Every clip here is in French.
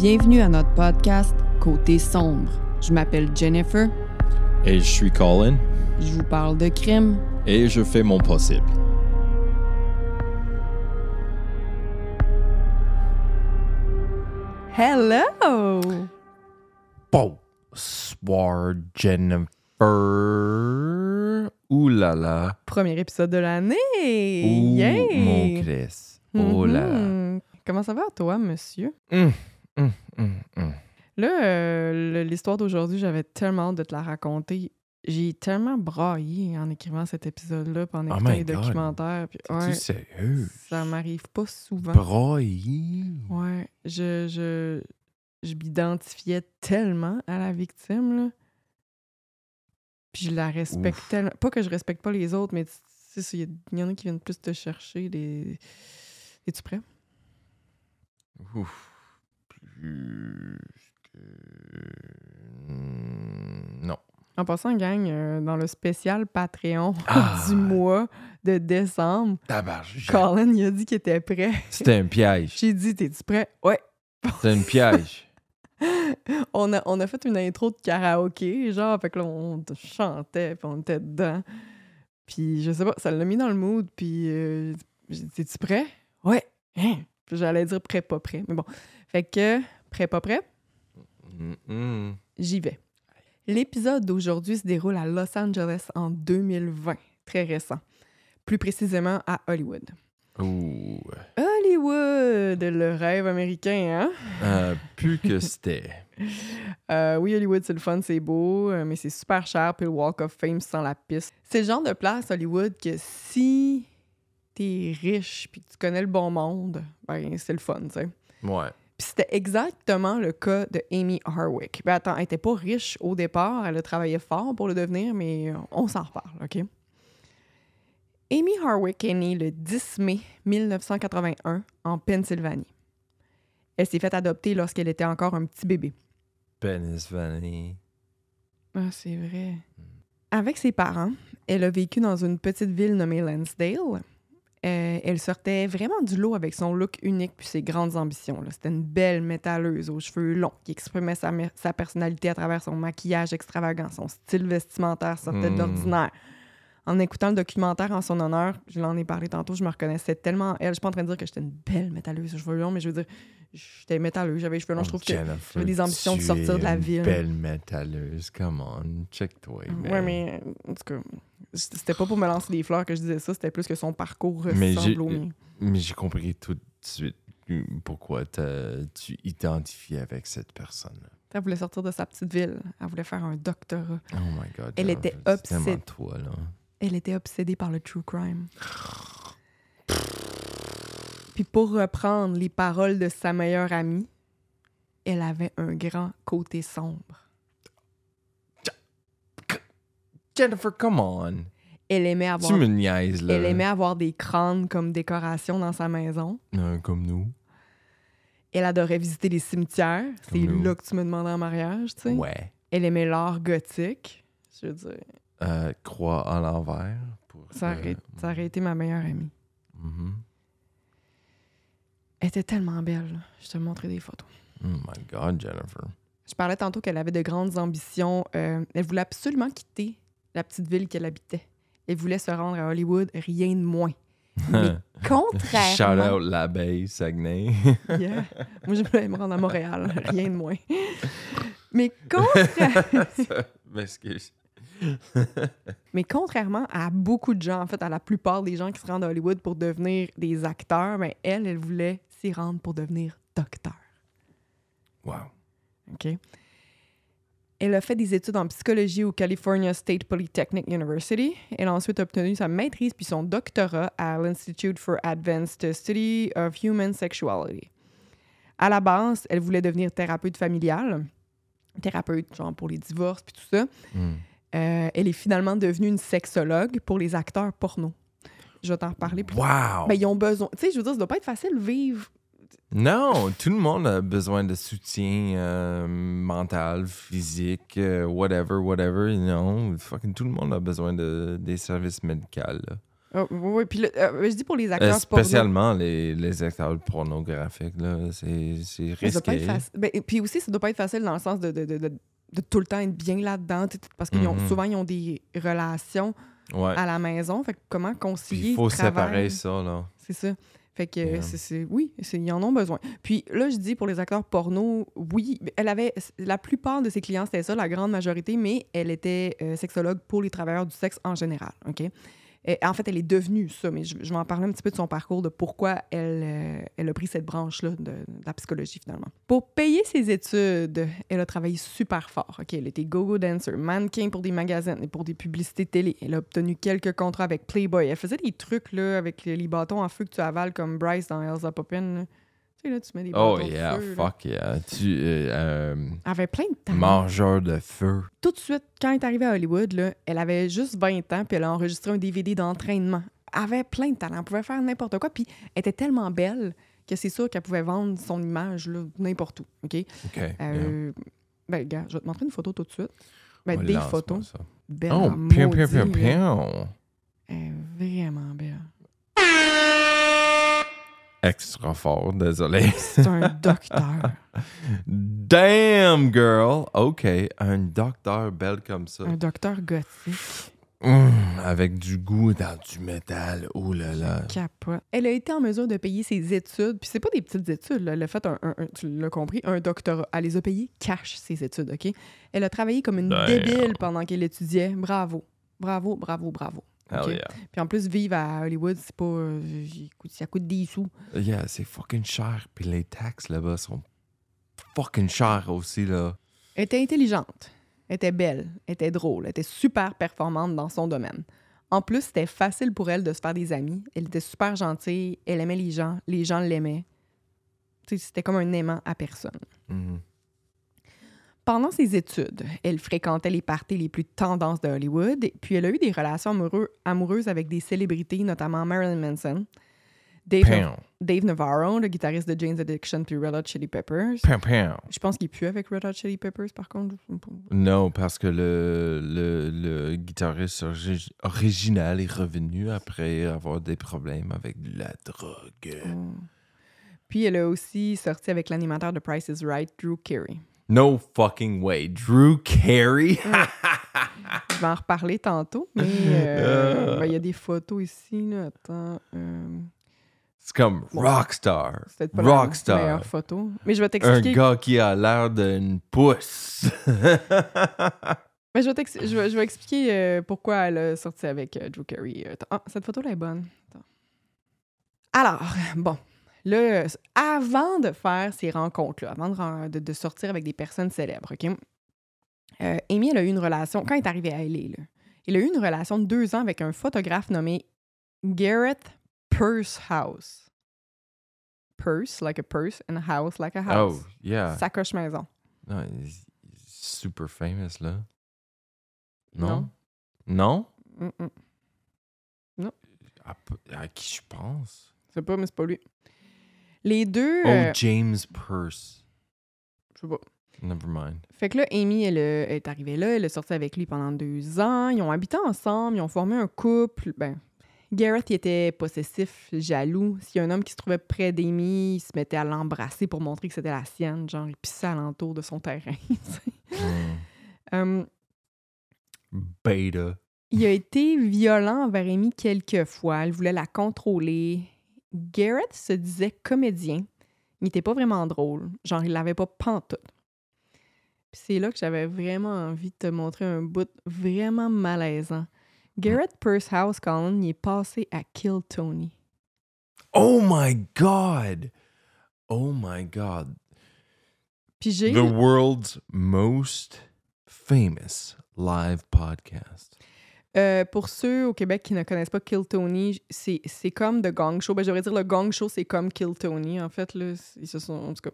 Bienvenue à notre podcast Côté sombre. Je m'appelle Jennifer. Et je suis Colin. Je vous parle de crime. Et je fais mon possible. Hello! Bonsoir, Jennifer. Ouh là là. Premier épisode de l'année! Ouh, Yeah! mon Chris. Oh là là. Mhm. Comment ça va, toi, monsieur? Hum, hum, hum, hum. Là, euh, l'histoire d'aujourd'hui, j'avais tellement hâte de te la raconter. J'ai tellement braillé en écrivant cet épisode-là, en Oh écoutant my les God. documentaires. Puis, ouais, sérieux? ça m'arrive pas souvent. Broyé. Ouais, je, je, je m'identifiais tellement à la victime, là. Puis je la respecte Ouf. tellement. Pas que je respecte pas les autres, mais tu sais, il y, a- il y en a qui viennent plus te chercher. Des... Es-tu prêt? Ouf. Plus que. Hmm, Non. En passant, gang, euh, dans le spécial Patreon Ah. du mois de décembre, Tabarge. Colin, il a dit qu'il était prêt. C'était un piège. J'ai dit, t'es-tu prêt? Ouais. C'était un piège. on, a, on a fait une intro de karaoké, genre, fait que là, on chantait, puis on était dedans. Puis, je sais pas, ça l'a mis dans le mood, puis euh, j'ai dit, es-tu prêt? Ouais. Hein? J'allais dire prêt, pas prêt. Mais bon. Fait que, prêt, pas prêt, j'y vais. L'épisode d'aujourd'hui se déroule à Los Angeles en 2020, très récent. Plus précisément à Hollywood. Ouh. Hollywood, le rêve américain, hein? Euh, plus que c'était. Euh, oui, Hollywood, c'est le fun, c'est beau, euh, mais c'est super cher, puis le Walk of Fame sans la piste. C'est le genre de place, Hollywood, que si t'es riche puis que tu connais le bon monde, ben c'est le fun, tu sais. Ouais. Puis c'était exactement le cas de Amy Harwick. Ben attends, elle était pas riche au départ, elle a travaillé fort pour le devenir, mais on s'en reparle, OK? Amy Harwick est née le 10 mai 1981 en Pennsylvanie. Elle s'est faite adopter lorsqu'elle était encore un petit bébé. Pennsylvanie. Ah, c'est vrai. Avec ses parents, elle a vécu dans une petite ville nommée Lansdale. Euh, elle sortait vraiment du lot avec son look unique puis ses grandes ambitions. C'était une belle métalleuse aux cheveux longs qui exprimait sa, personnalité à travers son maquillage extravagant. Son style vestimentaire sortait de Mm. l'ordinaire. En écoutant le documentaire en son honneur, je l'en ai parlé tantôt, je me reconnaissais tellement en elle. Je suis pas en train de dire que j'étais une belle métalleuse aux cheveux longs, mais je veux dire, j'étais métalleuse, j'avais les cheveux longs. je trouve que j'avais des ambitions de sortir de la ville. Belle métalleuse, come on, check-toi. Ouais, mais en tout cas, c'était pas pour me lancer des fleurs que je disais ça, c'était plus que son parcours Mais ressemble au mien. Mais j'ai compris tout de suite pourquoi tu identifies avec cette personne. Elle voulait sortir de sa petite ville. Elle voulait faire un doctorat. Oh my god. Elle était obsédée. toi, là. Elle était obsédée par le true crime. Puis pour reprendre les paroles de sa meilleure amie, elle avait un grand côté sombre. Jennifer, come on. Elle aimait Tu avoir, me niaises, là. elle aimait avoir des crânes comme décoration dans sa maison. Euh, comme nous. Elle adorait visiter les cimetières. C'est là que tu me demandais en mariage, tu sais. Ouais. Elle aimait l'art gothique. Je veux dire, Euh, croix à l'envers. Pour, ça aurait, ça aurait été ma meilleure amie. Mhm. Elle était tellement belle. là. Je te montrer des photos. Oh my god, Jennifer. Je parlais tantôt qu'elle avait de grandes ambitions. Euh, elle voulait absolument quitter la petite ville qu'elle habitait. Elle voulait se rendre à Hollywood, rien de moins. Mais Shout contrairement... out l'abeille Saguenay. Yeah. Moi, je voulais me rendre à Montréal, rien de moins. Mais, contra- M'excuse. Mais contrairement à beaucoup de gens, en fait, à la plupart des gens qui se rendent à Hollywood pour devenir des acteurs, ben, elle, elle voulait s'y rendre pour devenir docteur. Wow. OK? Elle a fait des études en psychologie au California State Polytechnic University. Elle a ensuite obtenu sa maîtrise puis son doctorat à l'Institute for Advanced Study of Human Sexuality. À la base, elle voulait devenir thérapeute familiale, thérapeute genre pour les divorces puis tout ça. Mm. Euh, elle est finalement devenue une sexologue pour les acteurs porno. Je vais t'en reparler plus tard. Wow. Ben, ils ont besoin. Tu sais, je veux dire, ça doit pas être facile de vivre. Non, tout le monde a besoin de soutien euh, mental, physique, euh, whatever, whatever, you know. Fucking tout le monde a besoin de, des services médicaux. là. Oh, oui. Puis le- euh, je dis pour les Euh, acteurs porno, spécialement les, les acteurs pornographiques, là. C'est c'est ça doit pas risqué. être facile. Ben, et puis aussi, ça doit pas être facile dans le sens de, de, de, de- de tout le temps être bien là-dedans, tu sais, parce qu'ils ont Mhm. souvent ils ont des relations Ouais. à la maison. Fait que comment Puis concilier il faut le travail? séparer ça, là. C'est ça. Fait que Yeah. c'est- oui, ils en ont besoin. Puis là, je dis pour les acteurs porno, oui, elle avait la plupart de ses clients c'était ça, la grande majorité, mais elle était euh, sexologue pour les travailleurs du sexe en général. Ok? En fait, elle est devenue ça, mais je, vais en parler un petit peu de son parcours, de pourquoi elle, euh, a pris cette branche-là de, la psychologie finalement. Pour payer ses études, elle a travaillé super fort. Elle était go-go dancer, mannequin pour des magazines et pour des publicités télé. Elle a obtenu quelques contrats avec Playboy. Elle faisait des trucs avec les, les bâtons en feu que tu avales comme Bryce dans Elsa Poppin. Là. Tu sais, là, tu mets des Oh de yeah, là. fuck yeah. Tu, euh, euh, Elle avait plein de talents. mangeur de feu. Tout de suite, quand elle est arrivée à Hollywood, là, elle avait juste 20 ans, puis elle a enregistré un DVD d'entraînement. Elle avait plein de talents, elle pouvait faire n'importe quoi, puis elle était tellement belle que c'est sûr qu'elle pouvait vendre son image n'importe où, OK? OK. yeah. Euh, Ben, gars, je vais te montrer une photo tout de suite. Ben, Ouais, des photos. Belle Oh, pion, pion, pion, pion. Elle est vraiment belle. Extra fort, désolé. C'est un docteur. Damn, girl. OK, un docteur belle comme ça. un docteur gothique. Hum, avec du goût dans du métal. Oh là là. Capote. Elle a été en mesure de payer ses études. Puis c'est pas des petites études. Là. Elle a fait un, un- un- tu l'as compris, un doctorat. Elle les a payées cash, ses études, OK? Elle a travaillé comme une Damn. débile pendant qu'elle étudiait. Bravo. Bravo, bravo, bravo. Hell OK. yeah. Puis en plus, vivre à Hollywood, c'est pas. euh, ça coûte des sous. Yeah, c'est fucking cher. Puis les taxes là-bas sont fucking chères aussi, là. Elle était intelligente, elle était belle, elle était drôle, elle était super performante dans son domaine. En plus, c'était facile pour elle de se faire des amis. Elle était super gentille, elle aimait les gens, les gens l'aimaient. Tu sais, C'était comme un aimant à personne. Mhm. Pendant ses études, elle fréquentait les parties les plus tendances de Hollywood, puis elle a eu des relations amoureux- amoureuses avec des célébrités, notamment Marilyn Manson, Dave, Navarro, le guitariste de Jane's Addiction puis Red Hot Chili Peppers. pion, pion. Je pense qu'il pue avec Red Hot Chili Peppers, par contre. Non, parce que le, le, le guitariste origi- original est revenu après avoir des problèmes avec la drogue. Oh. Puis elle a aussi sorti avec l'animateur de Price is Right, Drew Carey. No fucking way. Drew Carey? Je vais en reparler tantôt, mais euh, Ah. ben, il y a des photos ici. Là. Attends. euh, C'est comme Bon. rockstar. c'est peut-être pas la meilleure photo. Mais je vais Un t'expliquer. gars qui a l'air d'une pousse. Mais je, vais t'ex- je, vais, je vais expliquer euh, pourquoi elle a sorti avec euh, Drew Carey. Ah, cette photo-là est bonne. Attends. Alors, bon. Là, avant de faire ces rencontres-là, avant de, de- sortir avec des personnes célèbres, OK? Euh, Amy, elle a eu une relation, quand elle est arrivée à LA, là, elle a eu une relation de deux ans avec un photographe nommé Garrett Pursehouse. Purse, like a purse, and house, like a house. oh, yeah. Sacoche maison. Non, il est super famous, là. Non? Non. Non? Mm-mm. À, à qui je pense? Sais pas, mais c'est pas lui. Les deux. Oh, euh, James Purse. je sais pas. Never mind. Fait que là, Amy, elle, euh, elle est arrivée là, elle a sorti avec lui pendant deux ans. Ils ont habité ensemble, ils ont formé un couple. Ben, Garrett, il était possessif, jaloux. S'il y a un homme qui se trouvait près d'Amy, il se mettait à l'embrasser pour montrer que c'était la sienne. Genre, il pissait alentour de son terrain. Hmm. Hum, Beta. il a été violent envers Amy quelques fois. Elle voulait la contrôler. Garrett se disait comédien. Il n'était pas vraiment drôle. Genre, il l'avait pas pantoute. Puis c'est là que j'avais vraiment envie de te montrer un bout vraiment malaisant. Garrett Pursehouse, Colin, il est passé à Kill Tony. Oh my God! Oh my God. Puis j'ai... The world's most famous live podcast. Euh, pour ceux au Québec qui ne connaissent pas Kill Tony, c'est comme The Gong Show. Ben, je devrais dire le Gong Show, c'est comme Kill Tony, en fait. Là. Ils se sont, en tout cas.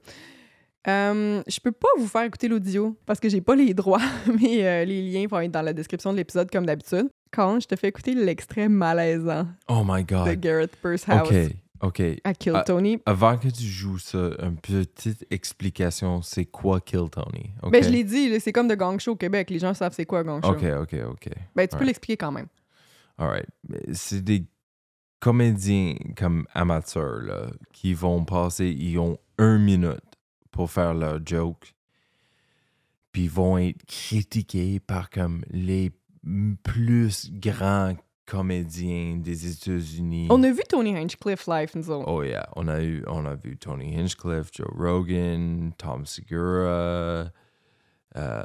Euh, je peux pas vous faire écouter l'audio parce que j'ai pas les droits, mais euh, les liens vont être dans la description de l'épisode comme d'habitude. Quand je te fais écouter l'extrait malaisant Oh my de. Garrett Pursehouse OK, OK. à Kill Ah, Tony, Avant que tu joues ça, une petite explication, c'est quoi Kill Tony? OK, ben je l'ai dit, c'est comme The Gong Show au Québec. Les gens savent c'est quoi Gong Show. OK, OK, OK. Ben tu peux l'expliquer quand même. All right. C'est des comédiens comme amateurs là, qui vont passer, ils ont une minute pour faire leur joke, puis ils vont être critiqués par comme les plus grands comédiens des États-Unis. On a vu Tony Hinchcliffe live, nous autres. Oh yeah, on a eu, on a vu Tony Hinchcliffe, Joe Rogan, Tom Segura, euh,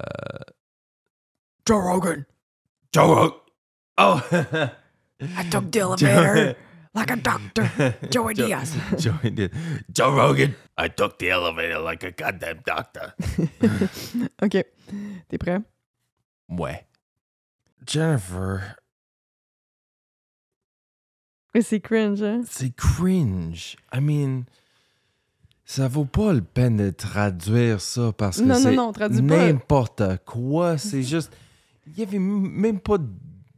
Joe Rogan, Joe Rogan. Oh, I took the elevator like a doctor. Joey Joe- Diaz. Joe, Diaz. Joe Rogan. I took the elevator like a goddamn doctor. OK. T'es prêt? Ouais. Jennifer, Mais C'est cringe, hein? c'est cringe. I mean, ça vaut pas le peine de traduire ça parce que Non, non, c'est n'importe quoi. C'est juste, il y avait même pas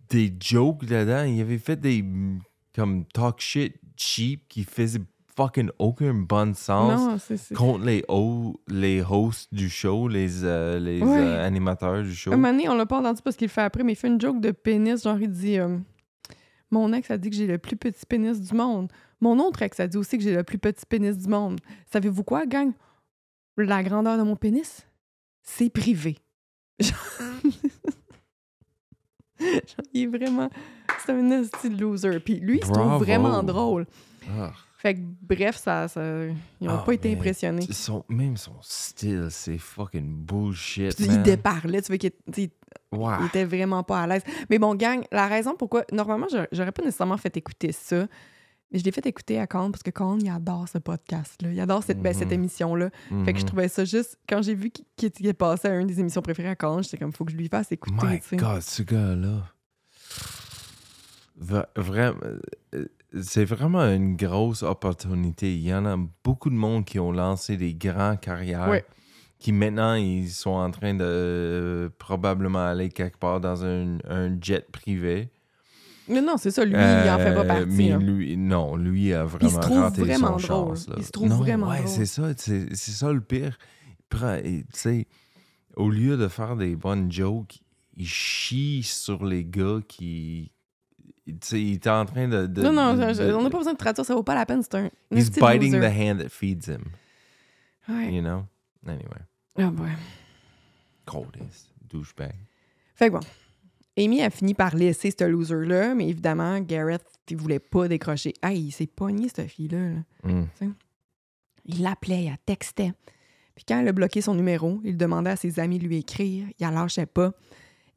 des jokes dedans. Il avait fait des mm, comme talk shit cheap qui faisaient fucking aucun bon sens Non, contre les, ho- les hosts du show, les, euh, les Ouais. euh, animateurs du show. Un moment donné, on l'a pas entendu parce qu'il fait après, mais il fait une joke de pénis. Genre, il dit euh, Mon ex a dit que j'ai le plus petit pénis du monde. Mon autre ex a dit aussi que j'ai le plus petit pénis du monde. Savez-vous quoi, gang? La grandeur de mon pénis, c'est privé. Il est vraiment. C'est un esti de loser. Puis lui, il se trouve Bravo. vraiment drôle. Ah. Fait que, bref, ça, ça- ils n'ont Ah, pas été man. impressionnés. Son, même son style, c'est fucking bullshit. Puis man. il déparlait, tu vois qu'il Il était vraiment pas à l'aise. Mais bon, gang, la raison pourquoi. Normalement, j'aurais- pas nécessairement fait écouter ça. Mais je l'ai fait écouter à Colin parce que Colin, il adore ce podcast-là. Il adore cette, ben, cette Mhm. émission-là. Fait que je Mhm. trouvais ça juste. Quand j'ai vu qu'il qu'il était passé à une des émissions préférées à Colin, j'étais comme, faut que je lui fasse écouter. My. God, ce gars-là. Vraiment, c'est vraiment une grosse opportunité. Il y en a beaucoup de monde qui ont lancé des grandes carrières. Ouais. Qui maintenant, ils sont en train de euh, probablement aller quelque part dans un, un jet privé. Mais non, c'est ça. Lui, il en fait pas Euh, partie. Mais là. lui, non, lui a vraiment trouve raté vraiment son drôle. chance. là. Il se trouve Non, vraiment ouais, c'est ça, c'est ça le pire. Il Tu sais, au lieu de faire des bonnes jokes, il chie sur les gars qui. Tu sais, il est en train de. de- non, non, de- je- de- on n'a pas besoin de traduire, ça vaut pas la peine. C'est un. He's biting loser. the hand that feeds him. Ouais. You know? Anyway. Ah, ouais. Coldest. Douchebag. Fait que bon. Amy a fini par laisser ce loser-là, mais évidemment, Gareth, il voulait pas décrocher. Ah, il s'est pogné, cette fille-là. là. Mm. Il l'appelait, il la textait. Puis quand elle a bloqué son numéro, il demandait à ses amis de lui écrire. Il la lâchait pas.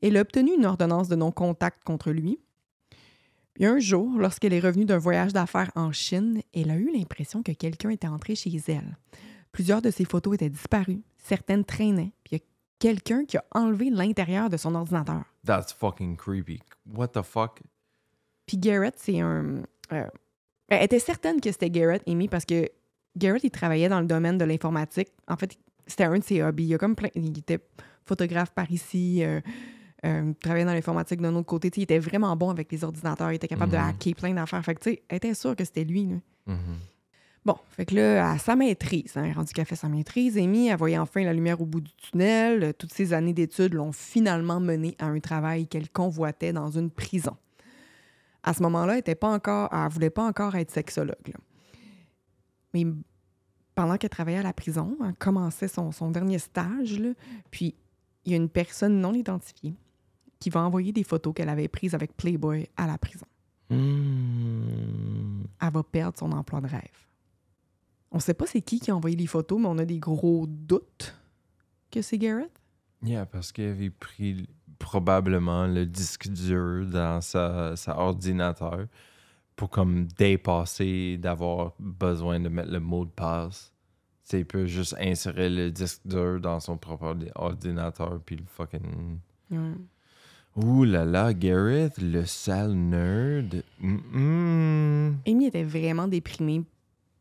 Elle a obtenu une ordonnance de non-contact contre lui. Puis un jour, lorsqu'elle est revenue d'un voyage d'affaires en Chine, elle a eu l'impression que quelqu'un était entré chez elle. Plusieurs de ses photos étaient disparues, certaines traînaient, puis il y a quelqu'un qui a enlevé l'intérieur de son ordinateur. That's fucking creepy. What the fuck? Puis Garrett, c'est un. euh, elle était certaine que c'était Garrett, Amy, parce que Garrett, il travaillait dans le domaine de l'informatique. En fait, c'était un de ses hobbies. Il, a comme plein, il était photographe par ici, euh, euh, il travaillait dans l'informatique d'un autre côté. Il était vraiment bon avec les ordinateurs. Il était capable de Mhm. hacker plein d'affaires. Fait que, tu sais, elle était sûre que c'était lui. Mhm. Bon, fait que là, à sa maîtrise, hein, rendu fait sa maîtrise, Amy, elle voyait enfin la lumière au bout du tunnel. Euh, Toutes ces années d'études l'ont finalement menée à un travail qu'elle convoitait dans une prison. À ce moment-là, elle était pas encore, elle voulait pas encore être sexologue. là. Mais pendant qu'elle travaillait à la prison, elle commençait son, son dernier stage, là, puis il y a une personne non identifiée qui va envoyer des photos qu'elle avait prises avec Playboy à la prison Mm. elle va perdre son emploi de rêve. On sait pas c'est qui qui a envoyé les photos, mais on a des gros doutes que c'est Garrett. Yeah, parce qu'il avait pris probablement le disque dur dans sa, sa ordinateur pour comme dépasser d'avoir besoin de mettre le mot de passe. Il peut juste insérer le disque dur dans son propre ordi- ordinateur puis le fucking... Ouh là là, Garrett, le sale nerd. Mm-mm. Amy était vraiment déprimée.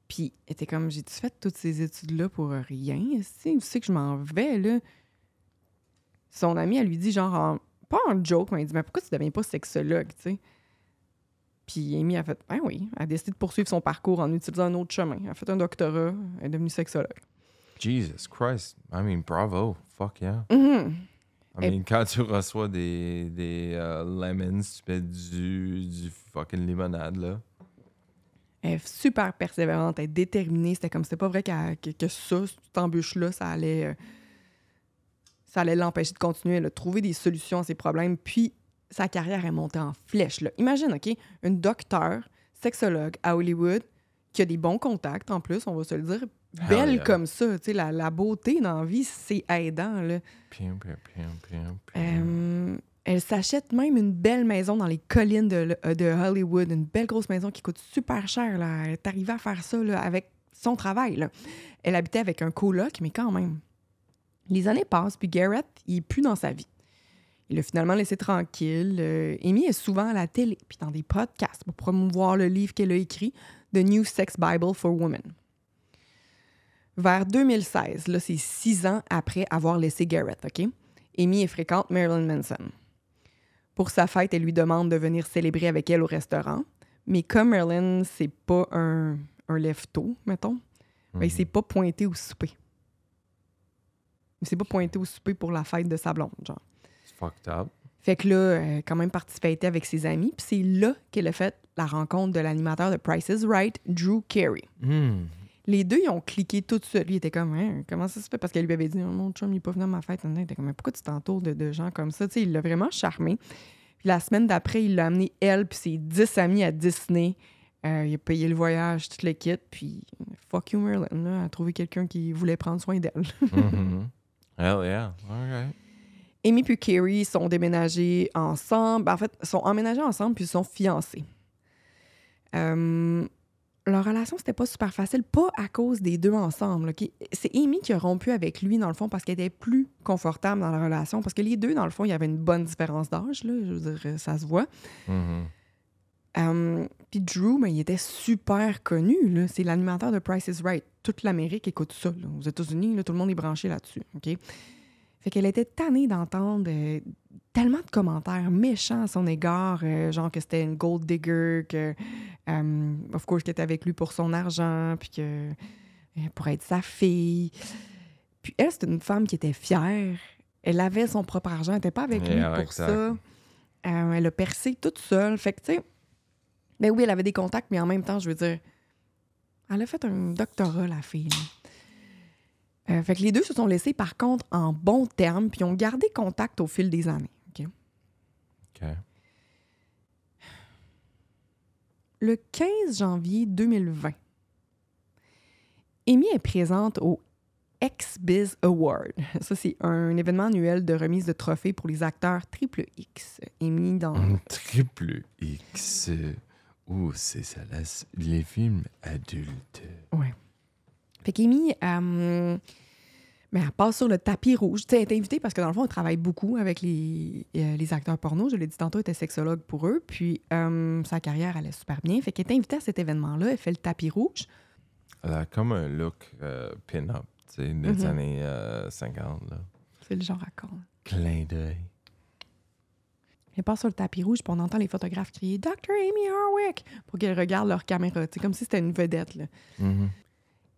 Puis elle était comme, j'ai-tu fait toutes ces études-là pour rien? Tu sais que je m'en vais, là? Son amie, elle lui dit, genre, en- pas en joke, mais elle dit, mais pourquoi tu deviens pas sexologue, tu sais? Puis Amy a fait, ben oui, elle a décidé de poursuivre son parcours en utilisant un autre chemin. Elle a fait un doctorat, elle est devenue sexologue. Jesus Christ. I mean, bravo. Fuck yeah. Mhm. I Et- mean, quand tu reçois des, des euh, lemons, tu mets du, du fucking limonade, là. Super persévérante, elle est déterminée. C'était comme c'était pas vrai que, que ça, cette embûche-là, ça allait. euh, ça allait l'empêcher de continuer. Elle a trouvé des solutions à ses problèmes. Puis sa carrière est montée en flèche. Là. Imagine, OK, une docteure, sexologue à Hollywood, qui a des bons contacts en plus, on va se le dire, Hell belle yeah. comme ça. Tu sais, la, la beauté dans la vie, c'est aidant. Là. Pium. Euh, elle s'achète même une belle maison dans les collines de, euh, Hollywood, une belle grosse maison qui coûte super cher. Elle est arrivée à faire ça avec son travail. Elle habitait avec un coloc, mais quand même. Les années passent, puis Garrett, il est plus dans sa vie. Il l'a finalement laissé tranquille. Euh, Amy est souvent à la télé, puis dans des podcasts pour promouvoir le livre qu'elle a écrit, The New Sex Bible for Women. Vers 2016, là, c'est six ans après avoir laissé Garrett, OK? Amy fréquente Marilyn Manson. Pour sa fête, elle lui demande de venir célébrer avec elle au restaurant. Mais comme Marilyn, c'est pas un, un lève-tôt, mettons, ben, il Mhm. s'est pas pointé au souper. Il s'est pas pointé au souper pour la fête de sa blonde, genre. C'est fucked up. Fait que là, elle a quand même participé avec ses amis. Puis c'est là qu'elle a fait la rencontre de l'animateur de Price is Right, Drew Carey. Hmm. Les deux, ils ont cliqué tout de suite. Lui, il était comme, Hein, comment ça se fait? Parce qu'elle lui avait dit, oh, mon chum, il est pas venu à ma fête. Il était comme, pourquoi tu t'entoures de, de gens comme ça? Tu sais, il l'a vraiment charmé. Puis la semaine d'après, il l'a amené, elle, puis ses dix amis à Disney. Euh, il a payé le voyage, tout le kit. Puis, fuck you, Merlin. Là, a trouvé quelqu'un qui voulait prendre soin d'elle. Mhm. Hell yeah. All right. Amy puis Carrie sont déménagés ensemble. En fait, sont emménagés ensemble puis sont fiancés. Euh, leur relation, c'était pas super facile, pas à cause des deux ensemble. ok? C'est Amy qui a rompu avec lui, dans le fond, parce qu'elle était plus confortable dans la relation. Parce que les deux, dans le fond, il y avait une bonne différence d'âge, là, je veux dire, ça se voit. Euh, puis Drew, ben, il était super connu. là. C'est l'animateur de Price is Right. Toute l'Amérique écoute ça. là. Aux États-Unis, tout le monde est branché là-dessus. OK? Fait qu'elle était tannée d'entendre euh, tellement de commentaires méchants à son égard, euh, genre que c'était une gold digger, que, euh, of course, qu'elle était avec lui pour son argent, puis que euh, pour être sa fille. Puis elle, c'était une femme qui était fière. Elle avait son propre argent, elle n'était pas avec lui pour exact. ça. Elle a percé toute seule. Fait que, tu sais, ben oui, elle avait des contacts, mais en même temps, je veux dire, elle a fait un doctorat, la fille. là. Euh, fait que les deux se sont laissés, par contre, en bons termes, puis ont gardé contact au fil des années. Le 15 janvier 2020, Amy est présente au X-Biz Award. Ça, c'est un événement annuel de remise de trophées pour les acteurs triple X. Amy dans... Un Triple X. Ouh, c'est ça, les films adultes. Fait qu'Amy, euh, ben, elle passe sur le tapis rouge. Tu sais, elle est invitée parce que dans le fond, elle travaille beaucoup avec les, euh, les acteurs porno. Je l'ai dit tantôt, elle était sexologue pour eux. Puis euh, sa carrière allait super bien. Fait qu'elle est invitée à cet événement-là. Elle fait le tapis rouge. Elle a comme un look euh, pin-up, tu sais, des Mhm. années euh, 50, là. C'est le genre à con. Clin d'œil. Elle passe sur le tapis rouge, puis on entend les photographes crier Dr. Amy Harwick pour qu'elle regarde leur caméra. C'est comme si c'était une vedette. là. Mhm.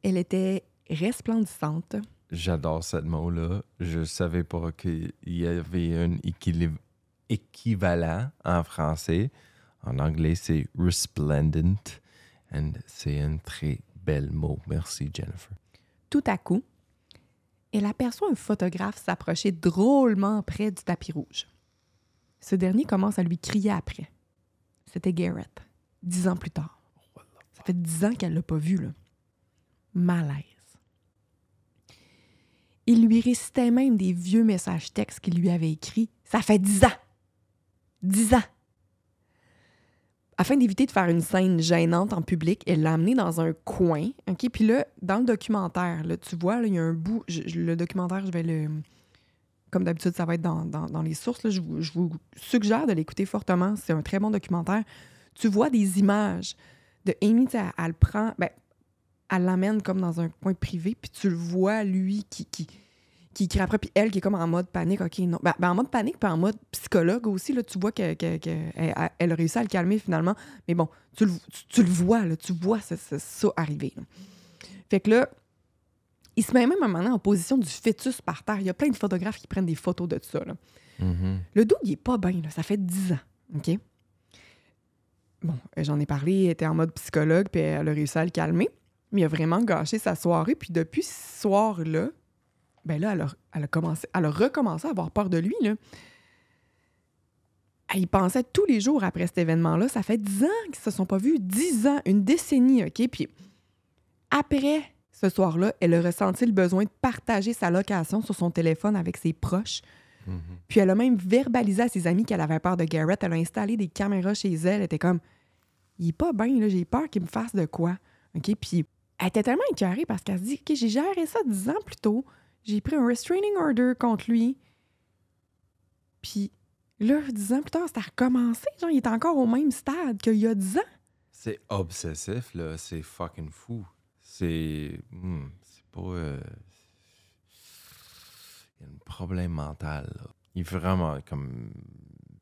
Elle était resplendissante. J'adore ce mot-là. Je savais pas qu'il y avait un équivalent en français. En anglais, c'est resplendent. And c'est un très bel mot. Merci, Jennifer. Tout à coup, elle aperçoit un photographe s'approcher drôlement près du tapis rouge. Ce dernier commence à lui crier après. C'était Garrett, dix ans plus tard. Ça fait dix ans qu'elle l'a pas vu, là. Malaise. Il lui récitait même des vieux messages textes qu'il lui avait écrits. Ça fait dix ans! Dix ans! Afin d'éviter de faire une scène gênante en public, elle l'a amené dans un coin. Puis là, dans le documentaire, là, tu vois, il y a un bout. le documentaire, je vais le. Comme d'habitude, ça va être dans, les sources. je, vous, suggère de l'écouter fortement. C'est un très bon documentaire. Tu vois des images de Amy, elle, elle le prend. Ben, elle l'amène comme dans un coin privé, puis tu le vois, lui, qui. qui qui crie après, puis elle qui est comme en mode panique, OK, non. Ben, ben, en mode panique, puis en mode psychologue aussi, là, tu vois qu'elle que, que- elle, elle a réussi à le calmer finalement. Mais bon, tu le, tu, tu le vois, là, tu vois ça, ça, ça arriver. là. Fait que là, il se met même un moment donné en position du fœtus par terre. Il y a plein de photographes qui prennent des photos de ça. là. Mhm. Le dos, il est pas bien, ça fait 10 ans. OK? bon, j'en ai parlé, elle était en mode psychologue, puis elle a réussi à le calmer. Mais il a vraiment gâché sa soirée. Puis depuis ce soir-là, ben là, elle a, elle a commencé, elle a recommencé à avoir peur de lui, là. Elle y pensait tous les jours après cet événement-là. Ça fait dix ans qu'ils se sont pas vus. Dix ans, une décennie, OK? Puis après ce soir-là, elle a ressenti le besoin de partager sa location sur son téléphone avec ses proches. Mhm. Puis elle a même verbalisé à ses amis qu'elle avait peur de Garrett. Elle a installé des caméras chez elle. Elle était comme, il est pas bien, là, j'ai peur qu'il me fasse de quoi. OK? Puis elle était tellement écœurée parce qu'elle se dit, OK, j'ai géré ça dix ans plus tôt. J'ai pris un restraining order contre lui. Puis là, dix ans plus tard, c'était recommencé. Genre, il est encore au même stade qu'il y a dix ans. C'est obsessif, là. C'est fucking fou. C'est. hmm, c'est pas. euh, Il y a un problème mental, là. Il est vraiment comme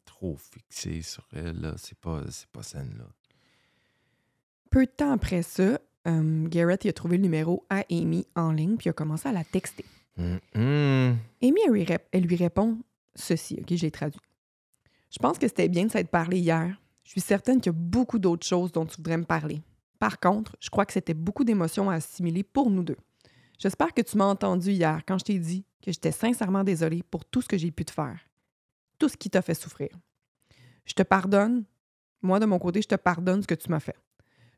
trop fixé sur elle, là. C'est pas, c'est pas saine, là. Peu de temps après ça, euh, Garrett il a trouvé le numéro à Amy en ligne puis il a commencé à la texter. Hum. Amy, elle lui, elle lui répond ceci, OK, j'ai traduit. Je pense que c'était bien de s'être parlé hier. Je suis certaine qu'il y a beaucoup d'autres choses dont tu voudrais me parler. Par contre, je crois que c'était beaucoup d'émotions à assimiler pour nous deux. J'espère que tu m'as entendu hier quand je t'ai dit que j'étais sincèrement désolée pour tout ce que j'ai pu te faire. Tout ce qui t'a fait souffrir. Je te pardonne. Moi, de mon côté, je te pardonne ce que tu m'as fait.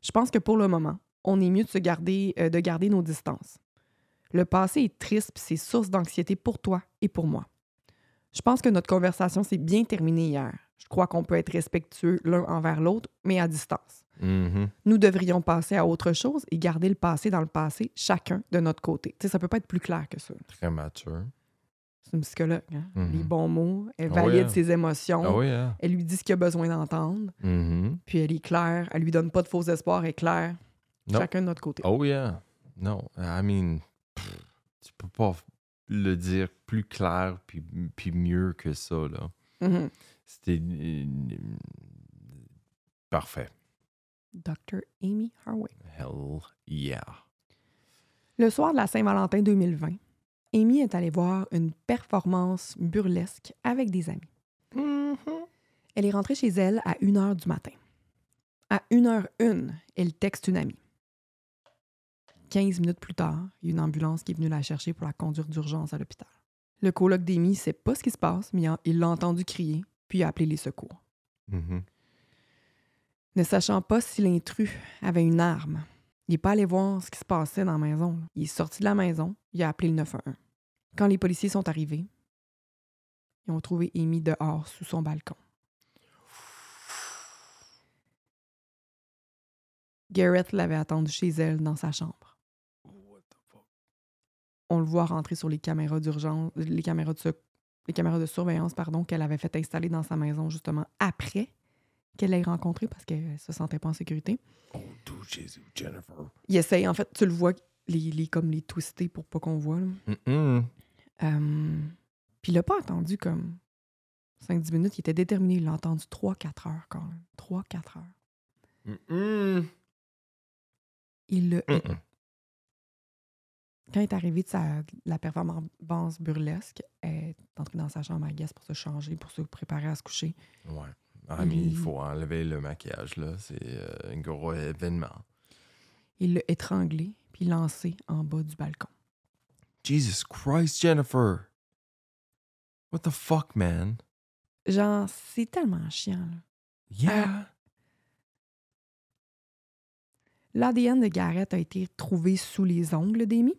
Je pense que pour le moment, on est mieux de se garder, euh, de garder nos distances. Le passé est triste puis c'est source d'anxiété pour toi et pour moi. Je pense que notre conversation s'est bien terminée hier. Je crois qu'on peut être respectueux l'un envers l'autre, mais à distance. Mhm. Nous devrions passer à autre chose et garder le passé dans le passé, chacun de notre côté. Tu sais, ça peut pas être plus clair que ça. Très mature. C'est une psychologue. Hein? Mhm. Les bons mots, elle Ah valide hein? ses émotions, Ah hein? elle lui dit ce qu'il a besoin d'entendre, Mhm. puis elle est claire, elle lui donne pas de faux espoirs, elle est claire, Non. chacun de notre côté. Oh yeah. Non, I mean, pff, tu peux pas le dire plus clair puis, puis mieux que ça, là. Mhm. C'était euh, parfait. Dr. Amy Harway. Hell yeah. Le soir de la Saint-Valentin 2020, Amy est allée voir une performance burlesque avec des amis. Mm-hmm. Elle est rentrée chez elle à 1 h du matin. À 1h01, elle texte une amie. 15 minutes plus tard, il y a une ambulance qui est venue la chercher pour la conduire d'urgence à l'hôpital. Le coloc d'Amy ne sait pas ce qui se passe, mais il l'a entendu crier, puis il a appelé les secours. Mhm. Ne sachant pas si l'intrus avait une arme, il n'est pas allé voir ce qui se passait dans la maison. là. Il est sorti de la maison, il a appelé le 911. Quand les policiers sont arrivés, ils ont trouvé Amy dehors sous son balcon. Garrett l'avait attendue chez elle dans sa chambre. On le voit rentrer sur les caméras d'urgence, les caméras de, les caméras de surveillance pardon, qu'elle avait fait installer dans sa maison justement après qu'elle l'ait rencontré parce qu'elle se sentait pas en sécurité. Oh, tout Jésus, Jennifer. Il essaye, en fait, tu le vois, les, les- comme les twister pour pas qu'on voit. là. Euh, Puis il l'a pas attendu comme 5-10 minutes, il était déterminé. Il l'a entendu 3-4 heures quand même. 3-4 heures. Il l'a. Quand elle est arrivée de sa, la performance burlesque, elle est entrée dans sa chambre à guest pour se changer, pour se préparer à se coucher. Ouais. Ah, mais il faut enlever le maquillage, là. C'est euh, un gros événement. Il l'a étranglé, puis lancé en bas du balcon. Jesus Christ, Jennifer. What the fuck, man? Genre, c'est tellement chiant, là. Yeah. L'ADN de Garrett a été trouvé sous les ongles d'Amy.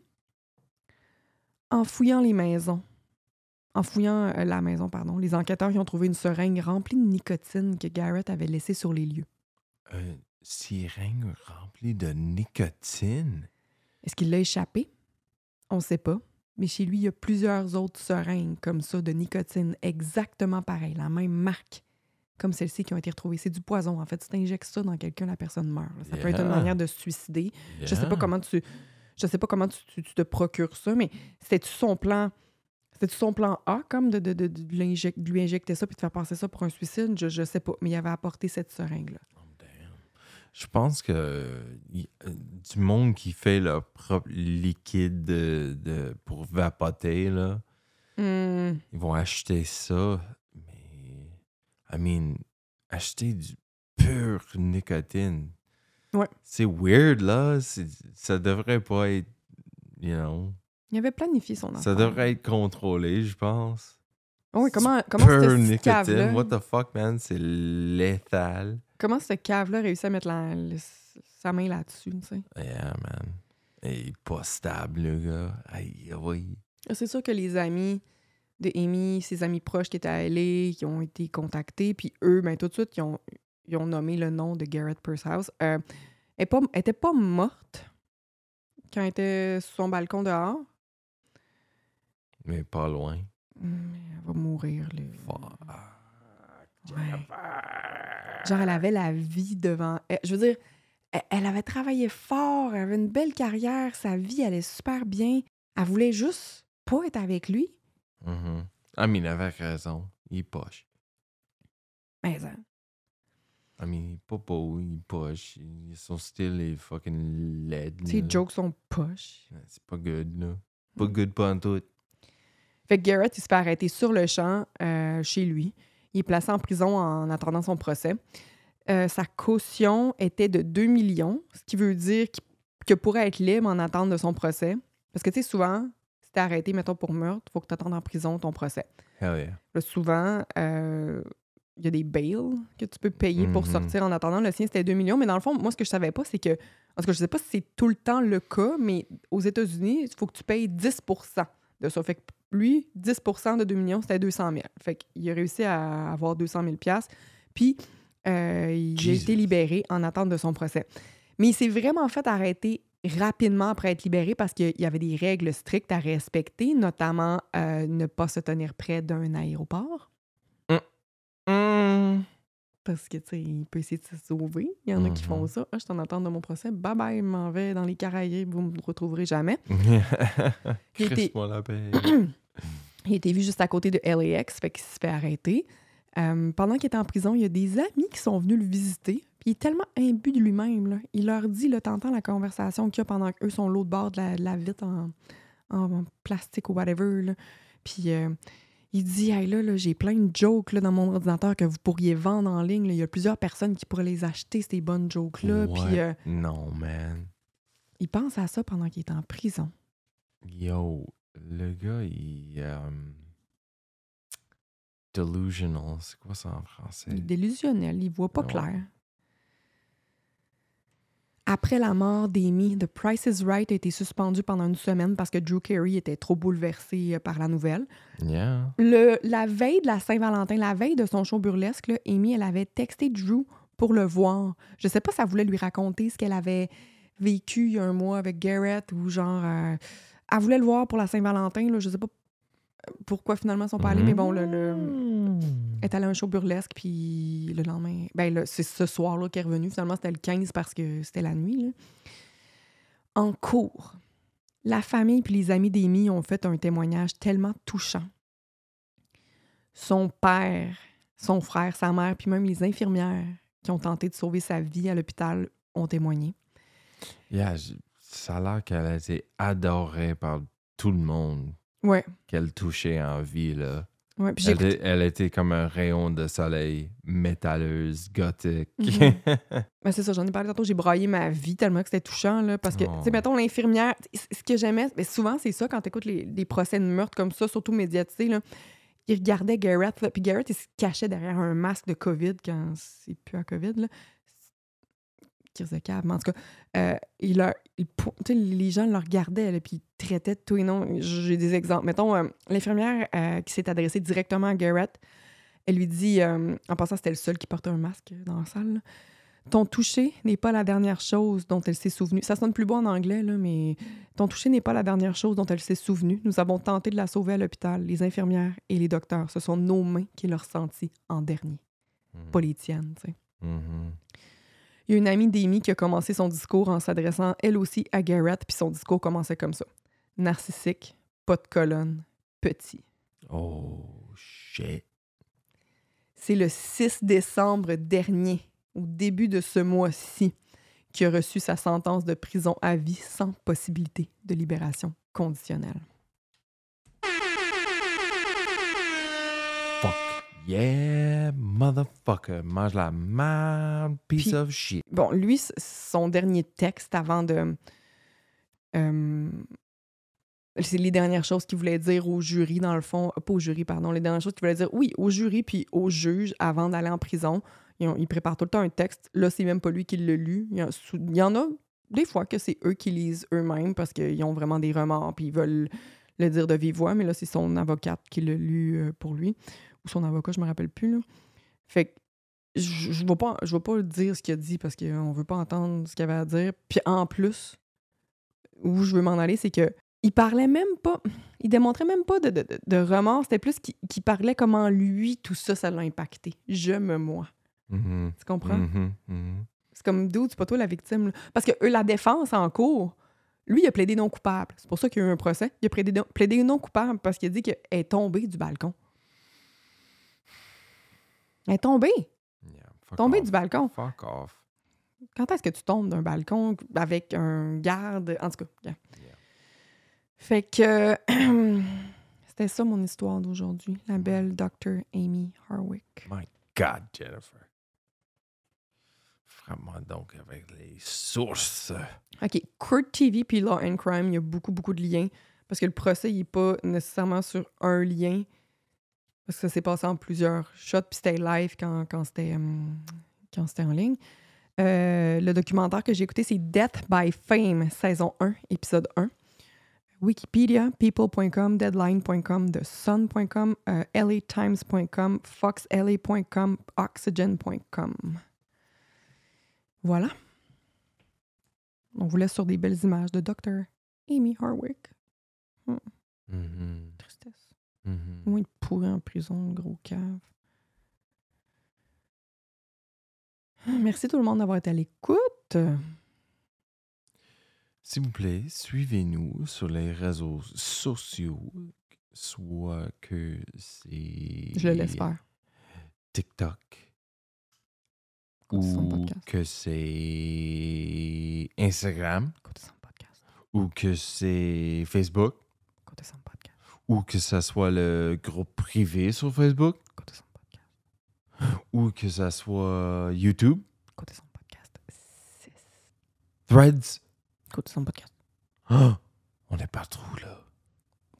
En fouillant les maisons, en fouillant euh, la maison, pardon, les enquêteurs y ont trouvé une seringue remplie de nicotine que Garrett avait laissée sur les lieux. Un seringue rempli de nicotine? Est-ce qu'il l'a échappé? On ne sait pas. Mais chez lui, il y a plusieurs autres seringues comme ça de nicotine, exactement pareil, la même marque, comme celles-ci qui ont été retrouvées. C'est du poison, en fait. Si tu injectes ça dans quelqu'un, la personne meurt. Ça peut être une manière de se suicider. Je sais pas comment tu je sais pas comment tu, tu- tu te procures ça, mais c'était-tu son plan c'était son plan A comme de, de, de, lui injecter ça puis de faire passer ça pour un suicide? Je, je sais pas, mais il avait apporté cette seringue-là. Oh. Je pense que euh, y- du monde qui fait leur propre liquide de, de- pour vapoter, là, Hmm, ils vont acheter ça. Mais, I mean, acheter du pure nicotine. Ouais. C'est weird, là. Ça devrait pas être, you know, Il avait planifié son enfant. ça devrait être contrôlé, je pense. Oui, comment, comment cette nicotine. What the fuck, man? C'est létal. Comment ce cave-là réussit à mettre la- le- sa main là-dessus, tu sais? Yeah, man. Il est pas stable, le gars. Aïe, oui. C'est sûr que les amis de Amy, ses amis proches qui étaient à LA, qui ont été contactés, puis eux, ben, tout de suite, ils ont, ils ont nommé le nom de Garrett Pursehouse. Euh, elle n'était pas, morte quand elle était sur son balcon dehors. Mais pas loin. Mais elle va mourir, là. Fuck. Ouais. Genre, elle avait la vie devant elle. Je veux dire, elle, elle avait travaillé fort, elle avait une belle carrière, sa vie allait super bien. Elle voulait juste pas être avec lui. Mhm. I mean, avec raison. Il est poche. Mais hein, I mean, il est pas beau, il est poche. Il- Son style est fucking laid. ses là. jokes sont poches. C'est pas good, là. Pas good pas en tout. Fait que Garrett, il se fait arrêter sur le champ euh, chez lui. Il est placé en prison en attendant son procès. Euh, sa caution était de 2 millions, ce qui veut dire qu'il que pourrait être libre en attente de son procès. Parce que, tu sais, souvent, si t'es arrêté, mettons, pour meurtre, il faut que tu attendes en prison ton procès. Hell yeah. Là, souvent, euh, il y a des bails que tu peux payer pour Mhm. sortir en attendant. Le sien, c'était 2 millions. Mais dans le fond, moi, ce que je savais pas, c'est que. En tout cas, je sais pas si c'est tout le temps le cas, mais aux États-Unis, il faut que tu payes 10% de ça. Fait que lui, 10% de 2 millions, c'était 200 000. Fait qu'il a réussi à avoir 200 000 Puis, euh, il a été libéré en attente de son procès. Mais il s'est vraiment fait arrêter rapidement après être libéré parce qu'il y avait des règles strictes à respecter, notamment euh, ne pas se tenir près d'un aéroport. Parce que, tu sais, il peut essayer de se sauver. Il y en a qui font Mhm. ça. Ah, je suis en attente de mon procès. Bye bye, m'en vais dans les Caraïbes. Vous me retrouverez jamais. Il était- la paix. Il été vu juste à côté de LAX, fait qu'il se fait arrêter. Euh, pendant qu'il était en prison, il y a des amis qui sont venus le visiter. Puis il est tellement imbu de lui-même. Il leur dit, là, t'entends la conversation qu'il y a pendant qu'eux sont l'autre bord de la, de la vitre en, en plastique ou whatever. là. Puis euh, il dit, hey, là, là, j'ai plein de jokes là, dans mon ordinateur que vous pourriez vendre en ligne. là. Il y a plusieurs personnes qui pourraient les acheter, ces bonnes jokes-là. Puis euh, Non, man. il pense à ça pendant qu'il est en prison. Yo, le gars, il. euh, delusional. C'est quoi ça en français? Il est délusionnel, il voit pas Ouais. clair. Après la mort d'Amy, The Price is Right a été suspendu pendant une semaine parce que Drew Carey était trop bouleversé euh, par la nouvelle. Yeah. Le, la veille de la Saint-Valentin, la veille de son show burlesque, là, Amy, elle avait texté Drew pour le voir. Je sais pas si elle voulait lui raconter ce qu'elle avait vécu il y a un mois avec Garrett ou genre... euh, elle voulait le voir pour la Saint-Valentin, je sais pas pourquoi finalement ils sont pas allés, mais bon, le- le, elle est allée à un show burlesque, puis le lendemain, ben là, c'est ce soir-là qu'elle est revenue. Finalement, c'était le 15 parce que c'était la nuit. là. En cours, la famille puis les amis d'Amy ont fait un témoignage tellement touchant. Son père, son frère, sa mère, puis même les infirmières qui ont tenté de sauver sa vie à l'hôpital ont témoigné. Yeah, ça a l'air qu'elle a été adorée par tout le monde Ouais, qu'elle touchait en vie, là. ouais. Puis j'ai Elle, était comme un rayon de soleil, métalleuse, gothique. Mhm. Ben, c'est ça, j'en ai parlé tantôt. J'ai braillé ma vie tellement que c'était touchant. Là, parce que, tu sais, Oh. mettons, l'infirmière, ce que j'aimais, ben, souvent, c'est ça, quand tu écoutes les, les procès de meurtre comme ça, surtout médiatisés, là, il regardait Garrett, là, puis Garrett, il se cachait derrière un masque de COVID quand c'est plus un COVID. Là. Mais en tout cas, euh, il il les gens le regardaient, là, puis ils traitaient de tout et non. J'ai des exemples. Mettons, euh, l'infirmière euh, qui s'est adressée directement à Garrett, elle lui dit, en passant, c'était le seul qui portait un masque dans la salle, là. Ton toucher n'est pas la dernière chose dont elle s'est souvenue. Ça sonne plus beau en anglais, là, mais ton toucher n'est pas la dernière chose dont elle s'est souvenue. Nous avons tenté de la sauver à l'hôpital. Les infirmières et les docteurs, ce sont nos mains qui l'ont ressenti en dernier, Mm. pas les tiennes. tu sais. Mhm. Il y a une amie d'Amy qui a commencé son discours en s'adressant elle aussi à Garrett, puis son discours commençait comme ça. Narcissique, pas de colonne, petit. Oh, shit. C'est le 6 décembre dernier, au début de ce mois-ci, qui a reçu sa sentence de prison à vie sans possibilité de libération conditionnelle. Yeah, motherfucker. Mange la merde, piece Puis- of shit. Bon, lui, son dernier texte avant de. euh, c'est les dernières choses qu'il voulait dire au jury, dans le fond. Pas au jury, pardon. Les dernières choses qu'il voulait dire, oui, au jury puis au juge avant d'aller en prison. Ils ont- il prépare tout le temps un texte. Là, c'est même pas lui qui l'a lu. Il y, il y en a des fois que c'est eux qui lisent eux-mêmes parce qu'ils ont vraiment des remords puis ils veulent le dire de vive voix. Mais là, c'est son avocate qui l'a lu euh, pour lui. Son avocat, je me rappelle plus. Là. Fait que je je vais pas je vais pas dire ce qu'il a dit parce qu'on veut pas entendre ce qu'il avait à dire. Puis en plus, où je veux m'en aller, c'est que il parlait même pas, il démontrait même pas de, de, de- remords. C'était plus qu'il parlait comment lui, tout ça, ça l'a impacté. Je me moi. Mhm, Tu comprends? mhm, mhm. C'est comme, dude, c'est pas toi la victime. là? Parce que eux, la défense en cours, lui, il a plaidé non coupable. C'est pour ça qu'il y a eu un procès. Il a plaidé non, plaidé non coupable parce qu'il a dit qu'elle est tombée du balcon. Yeah, Tombée off. du balcon. Fuck off. Quand est-ce que tu tombes d'un balcon avec un garde? En tout cas, yeah. Yeah. Fait que c'était ça mon histoire d'aujourd'hui. La belle Dr. Amy Harwick. God, Jennifer. Vraiment donc avec les sources. OK. Court TV puis Law and Crime, il y a beaucoup, beaucoup de liens. Parce que le procès, il n'est pas nécessairement sur un lien. Parce que ça s'est passé en plusieurs shots, puis c'était live quand, quand c'était c'était en ligne. Euh, le documentaire que j'ai écouté, c'est Death by Fame, saison 1, épisode 1. Wikipédia, people.com, deadline.com, thesun.com, euh, latimes.com, foxla.com, oxygen.com. Voilà. On vous laisse sur des belles images de Dr. Amy Harwick. Mhm, Mhm. Moins de pourri en prison, gros cave. Ah, Merci tout le monde d'avoir été à l'écoute. S'il vous plaît, suivez-nous sur les réseaux sociaux, soit que c'est Je le laisse faire. TikTok ou que c'est Instagram ou que c'est Facebook. Ou que ça soit le groupe privé sur Facebook Écoutez son podcast. ou que ça soit YouTube, Écoutez son podcast. Threads. Écoutez son podcast. Ah, on est partout là.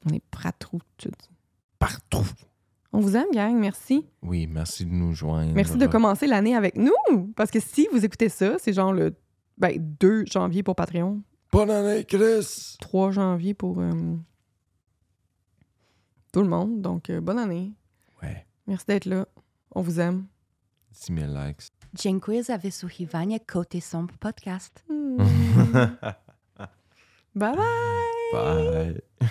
On est pratrou, tu dis. Partout. On vous aime, gang. Merci. Oui, merci de nous joindre. Merci de commencer l'année avec nous. Parce que si vous écoutez ça, c'est genre le ben, 2 janvier pour Patreon, Bonne année, Chris! 3 janvier pour euh, tout le monde. Donc, euh, bonne année. Ouais, Merci d'être là. On vous aime. 10 000 likes. Dziękuję za wysłuchiwanie Koty Są podcast. Hmm. bye bye. Bye.